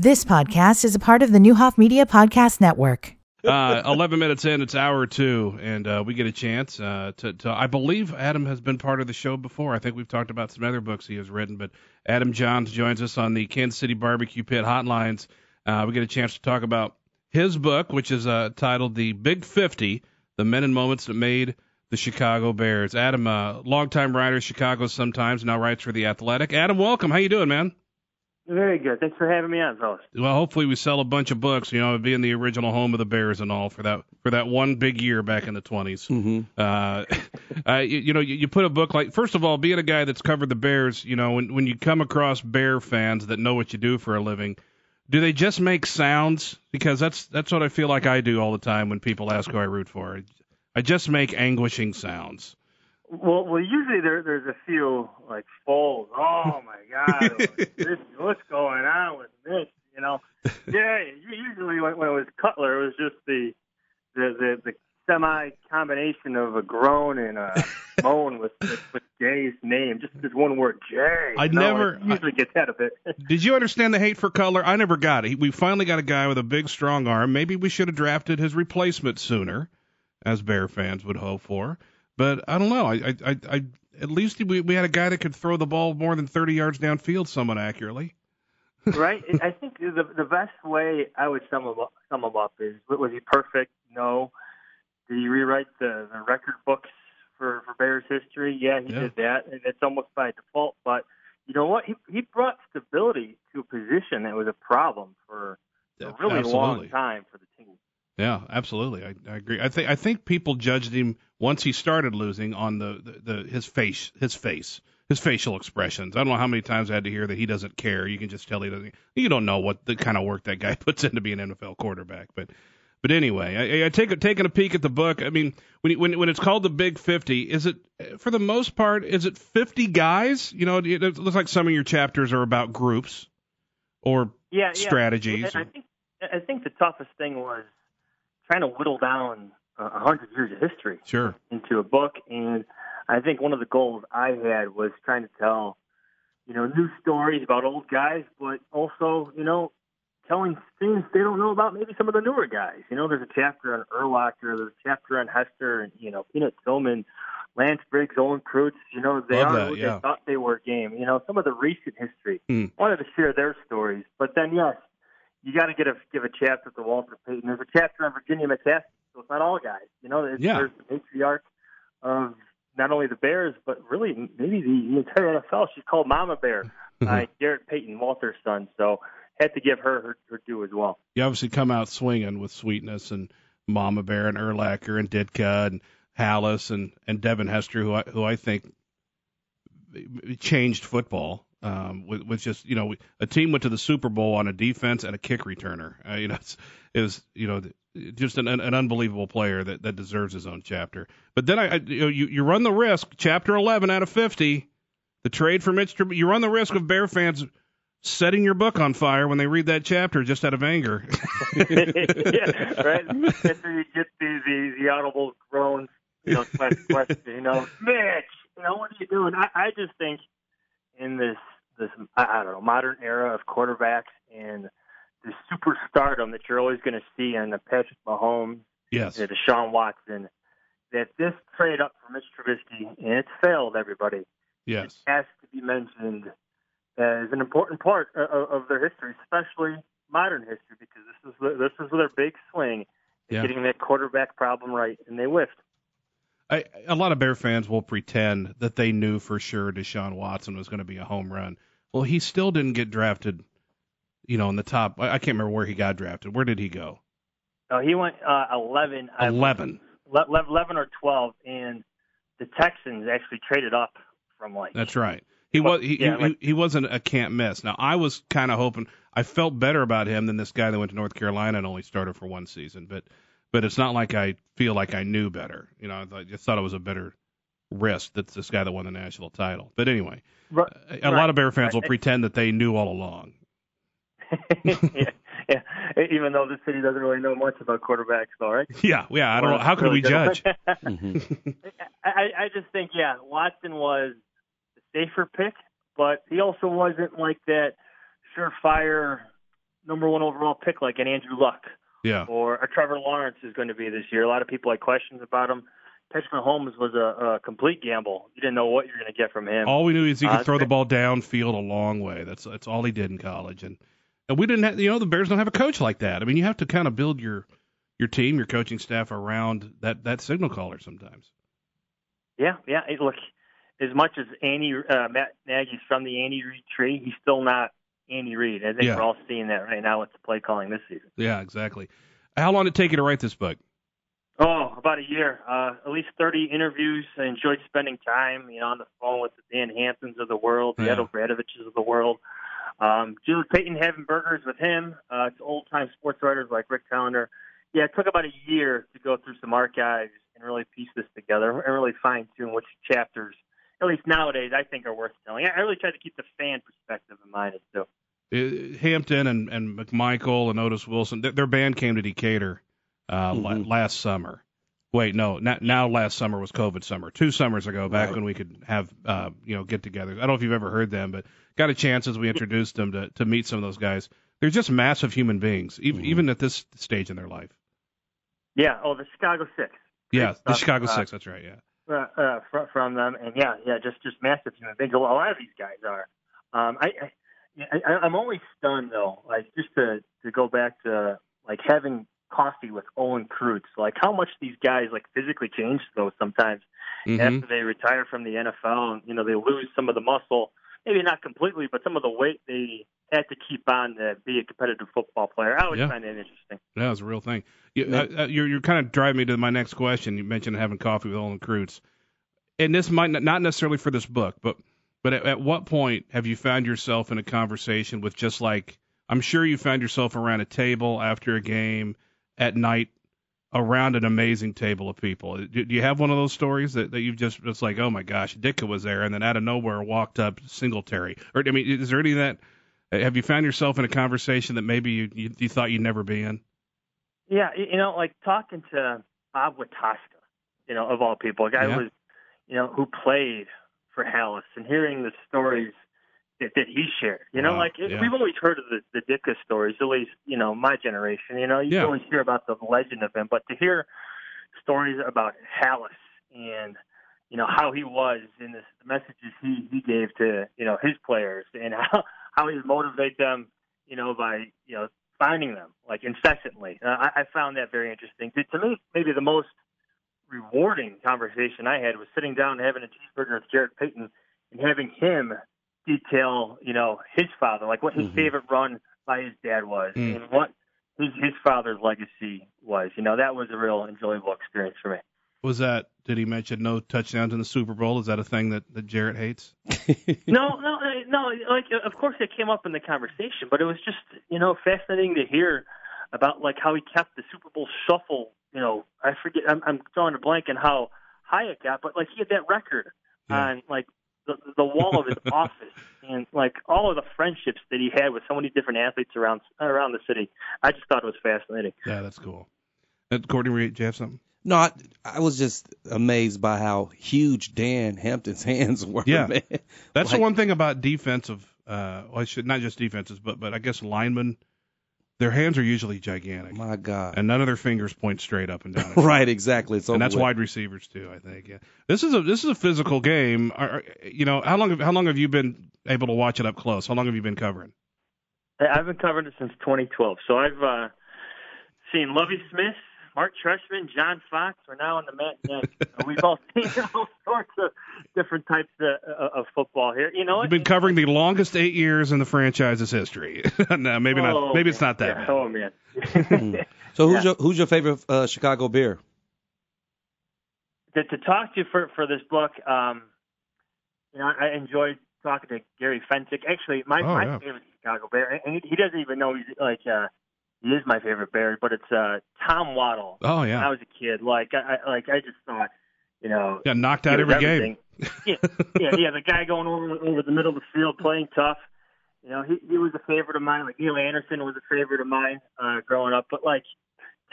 This podcast is a part of the Newhoff Media Podcast Network. uh, 11 minutes in, it's hour two, and uh, we get a chance uh, to, to. I believe Adam has been part of the show before. I think we've talked about some other books he has written, but Adam Jahns joins us on the Kansas City Barbecue Pit Hotlines. Uh, we get a chance to talk about his book, which is uh, titled The Big 50 The Men and Moments That Made the Chicago Bears. Adam, uh, longtime writer, Chicago sometimes, now writes for The Athletic. Adam, welcome. How you doing, man? Very good. Thanks for having me on, fellas. Well, hopefully we sell a bunch of books. You know, being the original home of the Bears and all for that for that one big year back in the 20s. Mm-hmm. Uh, uh, you, you know, you, you put a book like first of all, being a guy that's covered the Bears, you know, when when you come across Bear fans that know what you do for a living, do they just make sounds? Because that's that's what I feel like I do all the time when people ask who I root for. I just make anguishing sounds. Well, well, usually there there's a few like falls. Oh my God, this, what's going on with this? You know, yeah. Usually when, when it was Cutler, it was just the the the, the semi combination of a groan and a moan with, with with Jay's name, just this one word, Jay. I No, never- I usually get that a bit. Did you understand the hate for Cutler? I never got it. We finally got a guy with a big, strong arm. Maybe we should have drafted his replacement sooner, as Bear fans would hope for. But I don't know. I, I, I, I at least we, we had a guy that could throw the ball more than 30 yards downfield somewhat accurately. right? I think the the best way I would sum him up, sum him up is was he perfect? No. Did he rewrite the, the record books for for Bears history? Yeah, he Yeah. did that, and it's almost by default. But you know what? He he brought stability to a position that was a problem for a really long time for the team. Yeah, absolutely. I, I agree. I think I think people judged him once he started losing on the, the, the his face his face his facial expressions. I don't know how many times I had to hear that he doesn't care. You can just tell he doesn't. You don't know what the kind of work that guy puts into being an NFL quarterback. But but anyway, I, I take a, taking a peek at the book. I mean, when when when it's called the Big Fifty, is it for the most part is it fifty guys? You know, it looks like some of your chapters are about groups or Yeah, yeah. strategies. And I think I think the toughest thing was trying to whittle down a hundred years of history. Sure. into a book. And I think one of the goals I had was trying to tell, you know, new stories about old guys, but also, you know, telling things they don't know about maybe some of the newer guys. You know, there's a chapter on Urlacher, there's a chapter on Hester, and, you know, Peanut Tillman, Lance Briggs, Olin Kreutz, you know, they Love are that, who yeah. they thought they were game. You know, some of the recent history. Hmm. Wanted to share their stories. But then, yes, you got to get a give a chapter to Walter Payton. There's a chapter on Virginia McCaskey, so it's not all guys. You know, there's, Yeah. there's the matriarch of not only the Bears, but really maybe the, entire NFL. She's called Mama Bear by Jarrett Payton, Walter's son. So had to give her her, her due as well. you obviously come out swinging with Sweetness and Mama Bear and Urlacher and Ditka and Halas and and Devin Hester, who I, who I think changed football. Um, with, with just you know a team went to the Super Bowl on a defense and a kick returner. Uh, you know, it's, it was you know just an, an unbelievable player that, that deserves his own chapter. But then I, I you, know, you you run the risk, chapter 11 out of 50, the trade for Mitch. You run the risk of Bear fans setting your book on fire when they read that chapter just out of anger. yeah, right. After you get the the, the audible groans, you know, question, you know, Mitch, you know, what are you doing? I, I just think in this this I, I don't know modern era of quarterbacks and the superstardom that you're always going to see in the Patrick Mahomes, yes. the Deshaun Watson, that this trade up for Mitch Trubisky and it's failed everybody Yes. has to be mentioned as an important part of, of their history, especially modern history, because this is this is their big swing, Yeah. getting that quarterback problem right, and they whiffed. I, a lot of Bear fans will pretend that they knew for sure Deshaun Watson was going to be a home run. Well, he still didn't get drafted, you know, in the top. I I can't remember where he got drafted. Where did he go? Oh, he went uh, 11, I- 11. le- le- 11 or 12, and the Texans actually traded up from like That's right. He Well, was he, yeah, he, like- he wasn't a can't miss. Now I was kind of hoping I felt better about him than this guy that went to North Carolina and only started for one season. But but it's not like I feel like I knew better. You know, I just thought it was a better risk that's this guy that won the national title. But anyway, Right. a, a lot of Bear fans right. will pretend that they knew all along. yeah, yeah. Even though the city doesn't really know much about quarterbacks, though, right? Yeah, yeah. I don't know. How could we judge? Mm-hmm. I, I just think, yeah, Watson was the safer pick, but he also wasn't like that surefire number one overall pick like an Andrew Luck Yeah. or a Trevor Lawrence is going to be this year. A lot of people had questions about him. Patrick Mahomes was a, a complete gamble. You didn't know what you're going to get from him. All we knew is he could Uh, throw the ball downfield a long way. That's that's all he did in college, and and we didn't have you know the Bears don't have a coach like that. I mean, you have to kind of build your your team, your coaching staff around that that signal caller sometimes. Yeah, yeah. Hey, look, as much as Andy uh, Matt Nagy's from the Andy Reid tree, he's still not Andy Reid. I think Yeah. we're all seeing that right now with the play calling this season. Yeah, exactly. How long did it take you to write this book? Oh, about a year. Uh, at least 30 interviews. I enjoyed spending time, you know, on the phone with the Dan Hamptons of the world, the Yeah. Ed O'Bradoviches of the world. Um, Julie Payton having burgers with him. Uh, to old time sports writers like Rick Telander. Yeah, it took about a year to go through some archives and really piece this together and really fine tune which chapters, at least nowadays, I think are worth telling. I really try to keep the fan perspective in mind too. Uh, Hampton and and McMichael and Otis Wilson, their band came to Decatur uh, la- Mhm. last summer. Wait, no, not, now last summer was COVID summer. Two summers ago, back Right. when we could have uh, you know get-togethers. I don't know if you've ever heard them, but got a chance as we introduced them to to meet some of those guys. They're just massive human beings, even Mhm. even at this stage in their life. Yeah. Oh, the Chicago Six. Yeah, the. Chicago Uh, Six. That's right. Yeah. uh, uh, from, from them, and yeah, yeah, just just massive human beings. A lot of these guys are. Um, I, I, I I'm always stunned though, like just to to go back to like having coffee with Olin Kreutz, like how much these guys like physically change though sometimes hmm after they retire from the NFL, and you know they lose some of the muscle, maybe not completely, but some of the weight they had to keep on to be a competitive football player. I always Yeah. find that interesting. That was a real thing. You, Yeah. uh, uh, you're you're kind of driving me to my next question. You mentioned having coffee with Olin Kreutz, and this might not, not necessarily for this book, but but at, at what point have you found yourself in a conversation with just like I'm sure you found yourself around a table after a game at night around an amazing table of people. Do, do you have one of those stories that, that you've just it's like oh my gosh, Ditka was there, and then out of nowhere walked up Singletary, or I mean, is there any of that? Have you found yourself in a conversation that maybe you, you, you thought you'd never be in? Yeah, you know, like talking to Bob Wetoska, you know, of all people, a guy Yeah. who was, you know, who played for Halas, and hearing the stories that, that he shared. You know, Wow, like it, yeah. we've always heard of the the Ditka stories, at least you know my generation. You know, you Yeah. always hear about the legend of him, but to hear stories about Halas and you know how he was in this, the messages he he gave to you know his players and how how he would motivate them, you know, by you know finding them like incessantly. Uh, I, I found that very interesting. To, to me, maybe the most rewarding conversation I had was sitting down and having a cheeseburger with Jarrett Payton and having him detail, you know, his father, like what his Mhm. favorite run by his dad was Mm. and what his his father's legacy was. You know, that was a real enjoyable experience for me. Was that? Did he mention no touchdowns in the Super Bowl? Is that a thing that, that Jarrett hates? no, no, no. Like, of course, it came up in the conversation, but it was just, you know, fascinating to hear about like how he kept the Super Bowl shuffle. You know, I forget. I'm, I'm drawing a blank on how high it got, but like he had that record Yeah. on like the the wall of his office, and like all of the friendships that he had with so many different athletes around around the city. I just thought it was fascinating. Yeah, that's cool. Uh, Courtney, Reed, do you have something? No, I, I was just amazed by how huge Dan Hampton's hands were. Yeah. man. That's Like- the one thing about defensive. Uh, well, I should not just defenses, but but I guess linemen. Their hands are usually gigantic, My God. and none of their fingers point straight up and down. right, exactly. It's and that's with. wide receivers too. I think. Yeah. This is a this is a physical game. Are, are- you know how long have, how long have you been able to watch it up close? How long have you been covering? I- I've been covering it since 2012, so I've uh, seen Lovie Smith, Marc Trestman, John Fox. We're now on the Matt Nagy. We've all seen all sorts of different types of, of football here. You know, You've been covering the longest eight years in the franchise's history. no, maybe not. Oh, Maybe it's not that Yeah. Oh man. Mm. So who's Yeah. your who's your favorite uh, Chicago beer? to, to talk to you for for this book, um, you know, I enjoyed talking to Gary Fencik. Actually, my Oh, my yeah. favorite Chicago Bear, and he, he doesn't even know he's like uh, he is my favorite Bear, but it's uh, Tom Waddle. Oh When I was a kid, like I I- like I just thought, you know, got knocked out every game. yeah, yeah, yeah. The guy going over over the middle of the field playing tough. You know, he he was a favorite of mine. Like Neal Anderson was a favorite of mine uh, growing up. But like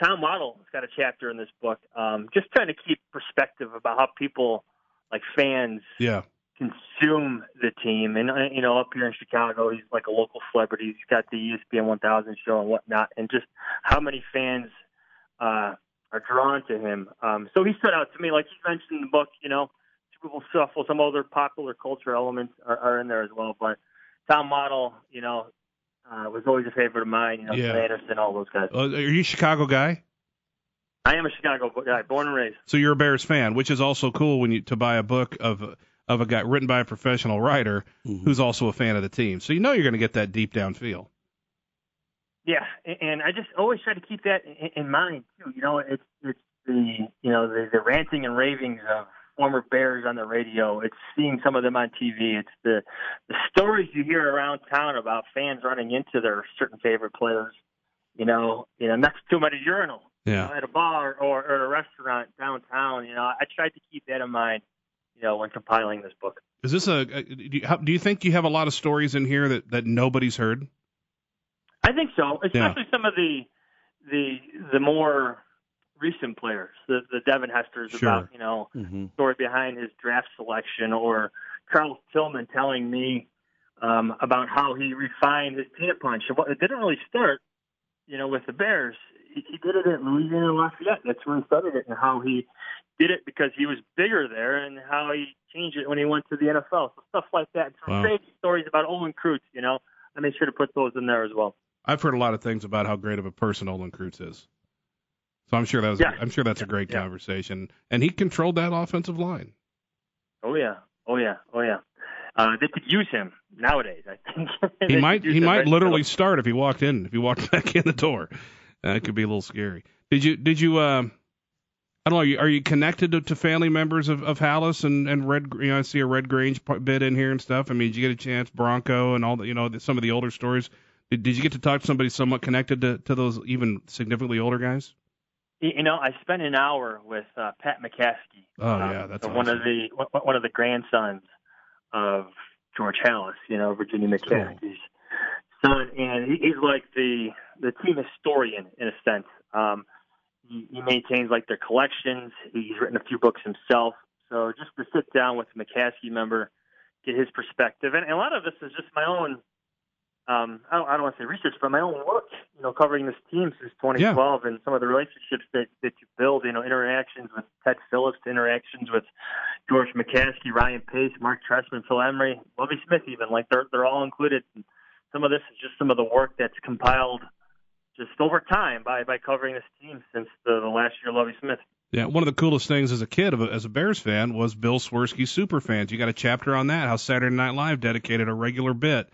Tom Waddle has got a chapter in this book, um, just trying to keep perspective about how people, like fans, Yeah, consume the team. And uh, you know, up here in Chicago, he's like a local celebrity. He's got the ESPN 1000 show and whatnot, and just how many fans uh, are drawn to him. Um, so he stood out to me, like you mentioned in the book. You know, Super Bowl Shuffle, some other popular culture elements are, are in there as well. But Tom Waddle, you know, uh, was always a favorite of mine. You know, Yeah. Anderson, all those guys. Uh, are you a Chicago guy? I am a Chicago guy, born and raised. So you're a Bears fan, which is also cool when you to buy a book of of a guy written by a professional writer Mhm. who's also a fan of the team. So you know you're going to get that deep down feel. Yeah, and I just always try to keep that in, in mind too. You know, it's it's the you know the, the ranting and ravings of former Bears on the radio. It's seeing some of them on TV. It's the the stories you hear around town about fans running into their certain favorite players. You know, you know next to them at a urinal, you know, at a bar or, or a restaurant downtown. You know, I tried to keep that in mind. You know, when compiling this book. Is this a? a do, you, how, do you think you have a lot of stories in here that that nobody's heard? I think so, especially some of the the the more recent players, the the Devin Hesters Sure. about you know Mhm. story behind his draft selection, or Charles Tillman telling me um, about how he refined his peanut punch. And what- It didn't really start, you know, with the Bears. He, did it at Louisiana Lafayette. That's where he started it, and how he did it because he was bigger there, and how he changed it when he went to the NFL. So stuff like that. Some Wow. great stories about Olin Kreutz. You know, I made sure to put those in there as well. I've heard a lot of things about how great of a person Olin Kreutz is. So I'm sure that was, Yeah. I'm sure that's a great Yeah. conversation, and he controlled that offensive line. Oh yeah, oh yeah, oh yeah. Uh, they could use him nowadays. I think He might he might right literally now. start if he walked in if he walked back in the door. It could be a little scary. Did you did you uh, I don't know. Are you, are you connected to, to family members of, of Halas and and Red? You know, I see a Red Grange p- bit in here and stuff. I mean, did you get a chance Bronko and all the you know the, some of the older stories? Did, did you get to talk to somebody somewhat connected to, to those even significantly older guys? You know, I spent an hour with uh, Pat McCaskey. Oh um, yeah, that's one of the one- one of the grandsons of George Halas. You know, Virginia McCaskey's son, and he's like the the team historian in a sense. Um, he, he maintains like their collections. He's written a few books himself. So just to sit down with a McCaskey member, get his perspective, and, and a lot of this is just my own. Um, I don't, I don't want to say research, but my own work. You know, covering this team since 2012, and some of the relationships that that you build. You know, interactions with Ted Phillips, interactions with George McCaskey, Ryan Pace, Marc Trestman, Phil Emery, Lovie Smith, even like they're they're all included. And some of this is just some of the work that's compiled just over time by by covering this team since the, the last year Lovie Smith. Yeah, one of the coolest things as a kid, as a Bears fan, was Bill Swerski super fans. You got a chapter on that. How Saturday Night Live dedicated a regular bit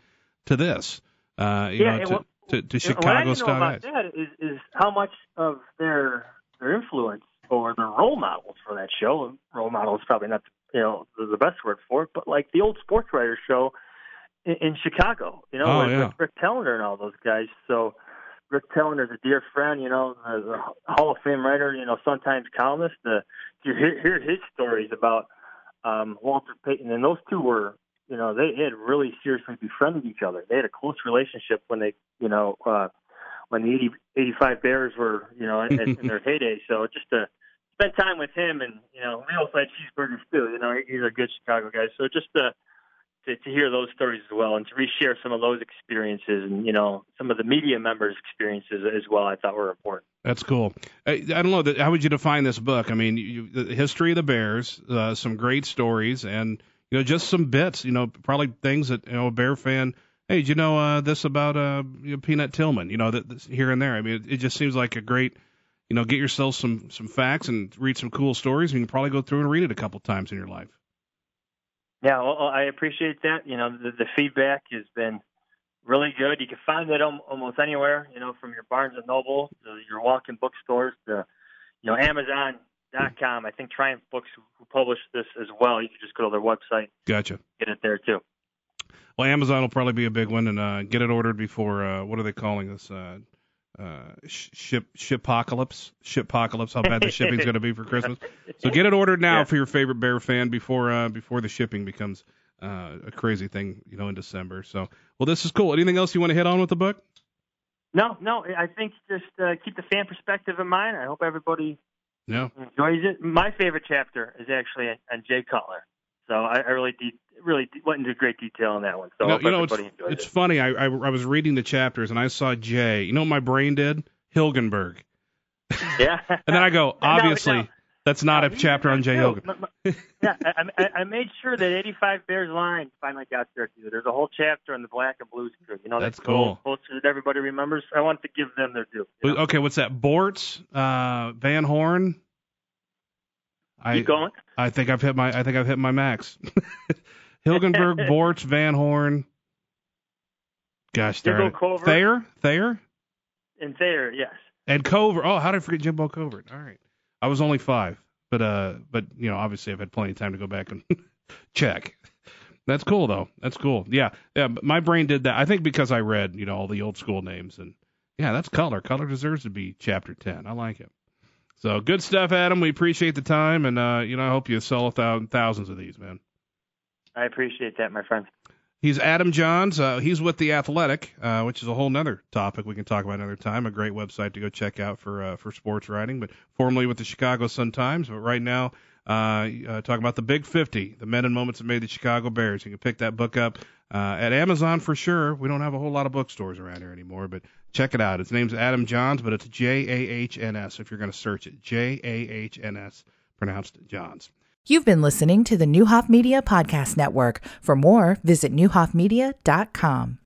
to this. Uh, you Yeah, know, to, what- to, to And what I Chicago know style about guys. that is is how much of their their influence or their role models for that show. Role model is probably not you know the, the best word for it, but like the old sports writer show in, in Chicago, you know, Oh, with, yeah. Rick Telander and all those guys. So Rick Telander's a dear friend, you know, a Hall of Fame writer, you know, sometimes columnist. Uh, to hear, hear his stories about um, Walter Payton, and those two were, you know, they had really seriously befriended each other. They had a close relationship when they, you know, uh, when the 80, 85 Bears were, you know, in, in their heyday. So just to spend time with him, and you know, we also had cheeseburgers too. You know, he's a good Chicago guy. So just to to, to hear those stories as well, and to reshare some of those experiences, and you know, some of the media members' experiences as well, I thought were important. That's cool. I, I don't know. How would you define this book? I mean, you, the history of the Bears, uh, some great stories, and you know, just some bits. You know, probably things that you know a Bear fan. Hey, did you know uh, this about uh, you know, Peanut Tillman? You know, that this, here and there. I mean, it, it just seems like a great. You know, get yourself some some facts and read some cool stories, and you can probably go through and read it a couple times in your life. Yeah, well, I appreciate that. You know, the, the feedback has been really good. You can find it al- almost anywhere. You know, from your Barnes and Noble to your walk-in bookstores to you know Amazon.com. I think Triumph Books who who published this as well. You can just go to their website, Gotcha. get it there too. Well, Amazon will probably be a big one, and uh, get it ordered before uh, what are they calling this? Uh, uh, sh- ship shipocalypse, shipocalypse. How bad the shipping's going to be for Christmas. So get it ordered now Yeah. for your favorite Bear fan before uh, before the shipping becomes uh, a crazy thing, you know, in December. So, well, this is cool. Anything else you want to hit on with the book? No, no, I think just uh, keep the fan perspective in mind. I hope everybody No. enjoys it. My favorite chapter is actually on, on Jay Cutler. So I, I really de- really went into great detail on that one. So hope you know, it's, it's it. funny. I, I I was reading the chapters and I saw Jay. You know what my brain did? Hilgenberg. Yeah. And then I go, obviously, no. that's not No, a chapter on Jay too. Hilgen. M- m- yeah, I, I, I made sure that 85 Bears line finally got there too. There's a whole chapter on the black and blues crew. You know, That's that cool. poster that everybody remembers. I want to give them their due. you know? Okay, what's that? Bortz, uh, Van Horne. I Keep going. I think I've hit my I think I've hit my max. Hilgenberg, Bortz, Van Horne. Gosh darn Jimbo it. Covert. Thayer, Thayer, And Thayer, yes. and Covert. Oh, how did I forget Jimbo Covert? All right, I was only five, but uh, but you know, obviously I've had plenty of time to go back and check. That's cool though. That's cool. Yeah, yeah. My brain did that. I think because I read you know all the old school names and yeah, that's color. Color deserves to be chapter ten. I like it. So good stuff, Adam. We appreciate the time, and uh, you know I hope you sell a thousand, thousands of these, man. I appreciate that, my friend. He's Adam Jahns. Uh, he's with the Athletic, uh, which is a whole nother topic we can talk about another time. A great website to go check out for uh, for sports writing. But formerly with the Chicago Sun Times, but right now uh, uh, talking about the Big 50, the men and moments that made the Chicago Bears. You can pick that book up uh, at Amazon for sure. We don't have a whole lot of bookstores around here anymore, but check it out. His name's Adam Jahns, but it's J A H N S if you're going to search it. J A H N S, pronounced Johns. You've been listening to the Newhoff Media Podcast Network. For more, visit newhoffmedia.com.